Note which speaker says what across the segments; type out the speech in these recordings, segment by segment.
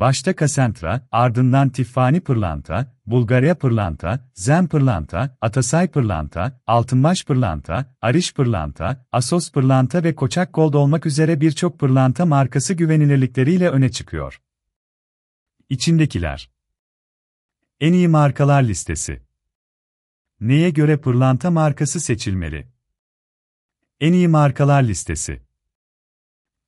Speaker 1: başta Cassandra, ardından Tiffany pırlanta, Bulgarya pırlanta, Zen pırlanta, Atasay pırlanta, Altınbaş pırlanta, Ariş pırlanta, Asos pırlanta ve Koçak Gold olmak üzere birçok pırlanta markası güvenilirlikleriyle öne çıkıyor. İçindekiler En iyi markalar listesi Neye göre pırlanta markası seçilmeli? En iyi markalar listesi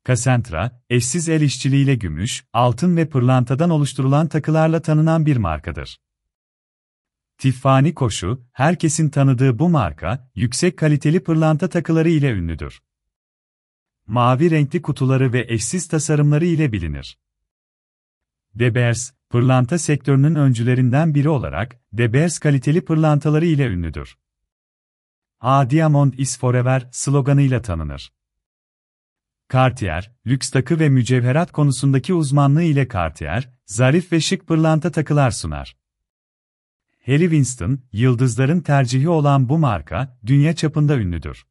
Speaker 1: Cassandra, eşsiz el işçiliğiyle gümüş, altın ve pırlantadan oluşturulan takılarla tanınan bir markadır. Tiffany Koşu, herkesin tanıdığı bu marka, yüksek kaliteli pırlanta takıları ile ünlüdür. Mavi renkli kutuları ve eşsiz tasarımları ile bilinir. De Beers, pırlanta sektörünün öncülerinden biri olarak, De Beers kaliteli pırlantaları ile ünlüdür. A Diamond is Forever sloganıyla tanınır. Cartier, lüks takı ve mücevherat konusundaki uzmanlığı ile Cartier, zarif ve şık pırlanta takılar sunar. Harry Winston, yıldızların tercihi olan bu marka, dünya çapında ünlüdür.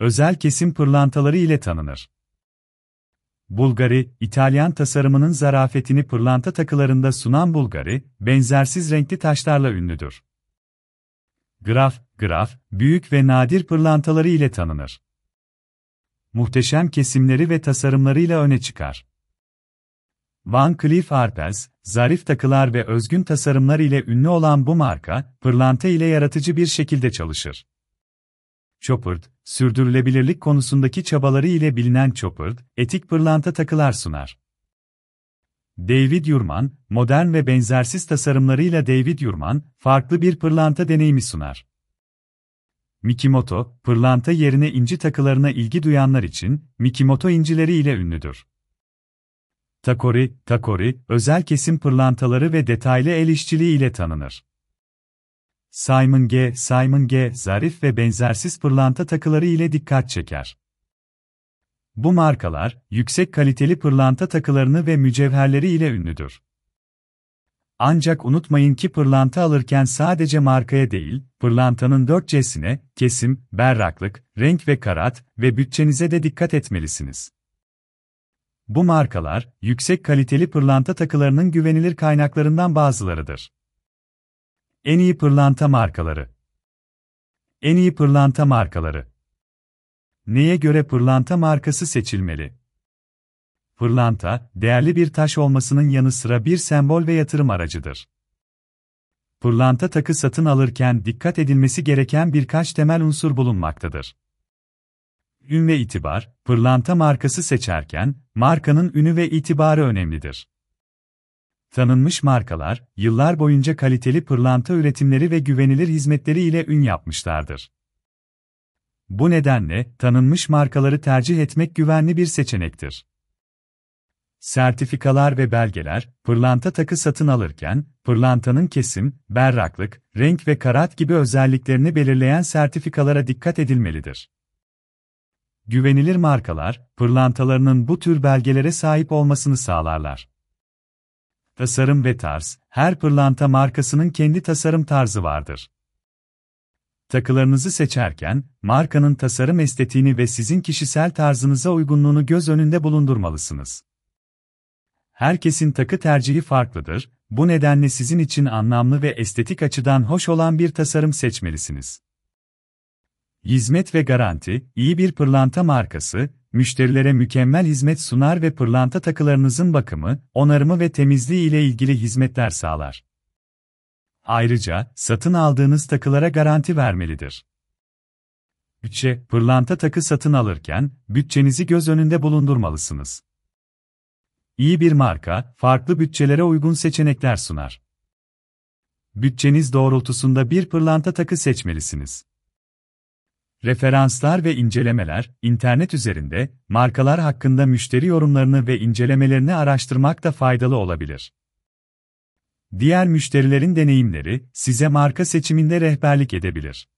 Speaker 1: Özel kesim pırlantaları ile tanınır. Bulgari, İtalyan tasarımının zarafetini pırlanta takılarında sunan Bulgari, benzersiz renkli taşlarla ünlüdür. Graf, Graf, büyük ve nadir pırlantaları ile tanınır muhteşem kesimleri ve tasarımlarıyla öne çıkar. Van Cleef Arpels, zarif takılar ve özgün tasarımlar ile ünlü olan bu marka, pırlanta ile yaratıcı bir şekilde çalışır. Chopard, sürdürülebilirlik konusundaki çabaları ile bilinen Chopard, etik pırlanta takılar sunar. David Yurman, modern ve benzersiz tasarımlarıyla David Yurman, farklı bir pırlanta deneyimi sunar. Mikimoto, pırlanta yerine inci takılarına ilgi duyanlar için, Mikimoto incileri ile ünlüdür. Takori, Takori, özel kesim pırlantaları ve detaylı el işçiliği ile tanınır. Simon G. Simon G. zarif ve benzersiz pırlanta takıları ile dikkat çeker. Bu markalar, yüksek kaliteli pırlanta takılarını ve mücevherleri ile ünlüdür. Ancak unutmayın ki pırlanta alırken sadece markaya değil, pırlantanın 4C'sine, kesim, berraklık, renk ve karat ve bütçenize de dikkat etmelisiniz. Bu markalar, yüksek kaliteli pırlanta takılarının güvenilir kaynaklarından bazılarıdır. En iyi pırlanta markaları En iyi pırlanta markaları Neye göre pırlanta markası seçilmeli? Pırlanta, değerli bir taş olmasının yanı sıra bir sembol ve yatırım aracıdır. Pırlanta takı satın alırken dikkat edilmesi gereken birkaç temel unsur bulunmaktadır. Ün ve itibar, pırlanta markası seçerken, markanın ünü ve itibarı önemlidir. Tanınmış markalar, yıllar boyunca kaliteli pırlanta üretimleri ve güvenilir hizmetleri ile ün yapmışlardır. Bu nedenle, tanınmış markaları tercih etmek güvenli bir seçenektir. Sertifikalar ve belgeler, pırlanta takı satın alırken, pırlantanın kesim, berraklık, renk ve karat gibi özelliklerini belirleyen sertifikalara dikkat edilmelidir. Güvenilir markalar, pırlantalarının bu tür belgelere sahip olmasını sağlarlar. Tasarım ve tarz, her pırlanta markasının kendi tasarım tarzı vardır. Takılarınızı seçerken, markanın tasarım estetiğini ve sizin kişisel tarzınıza uygunluğunu göz önünde bulundurmalısınız. Herkesin takı tercihi farklıdır, bu nedenle sizin için anlamlı ve estetik açıdan hoş olan bir tasarım seçmelisiniz. Hizmet ve garanti, iyi bir pırlanta markası, müşterilere mükemmel hizmet sunar ve pırlanta takılarınızın bakımı, onarımı ve temizliği ile ilgili hizmetler sağlar. Ayrıca, satın aldığınız takılara garanti vermelidir. Bütçe, pırlanta takı satın alırken, bütçenizi göz önünde bulundurmalısınız. İyi bir marka, farklı bütçelere uygun seçenekler sunar. Bütçeniz doğrultusunda bir pırlanta takı seçmelisiniz. Referanslar ve incelemeler, internet üzerinde, markalar hakkında müşteri yorumlarını ve incelemelerini araştırmak da faydalı olabilir. Diğer müşterilerin deneyimleri, size marka seçiminde rehberlik edebilir.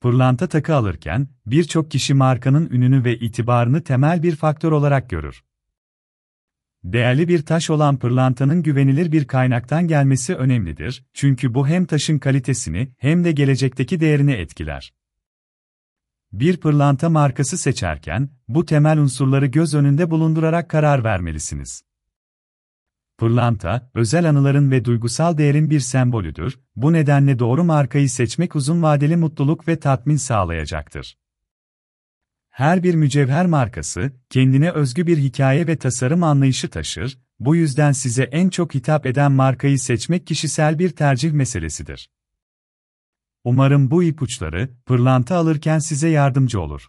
Speaker 1: Pırlanta takı alırken, birçok kişi markanın ününü ve itibarını temel bir faktör olarak görür. Değerli bir taş olan pırlantanın güvenilir bir kaynaktan gelmesi önemlidir, çünkü bu hem taşın kalitesini hem de gelecekteki değerini etkiler. Bir pırlanta markası seçerken, bu temel unsurları göz önünde bulundurarak karar vermelisiniz. Pırlanta, özel anıların ve duygusal değerin bir sembolüdür, bu nedenle doğru markayı seçmek uzun vadeli mutluluk ve tatmin sağlayacaktır. Her bir mücevher markası, kendine özgü bir hikaye ve tasarım anlayışı taşır, bu yüzden size en çok hitap eden markayı seçmek kişisel bir tercih meselesidir. Umarım bu ipuçları, pırlanta alırken size yardımcı olur.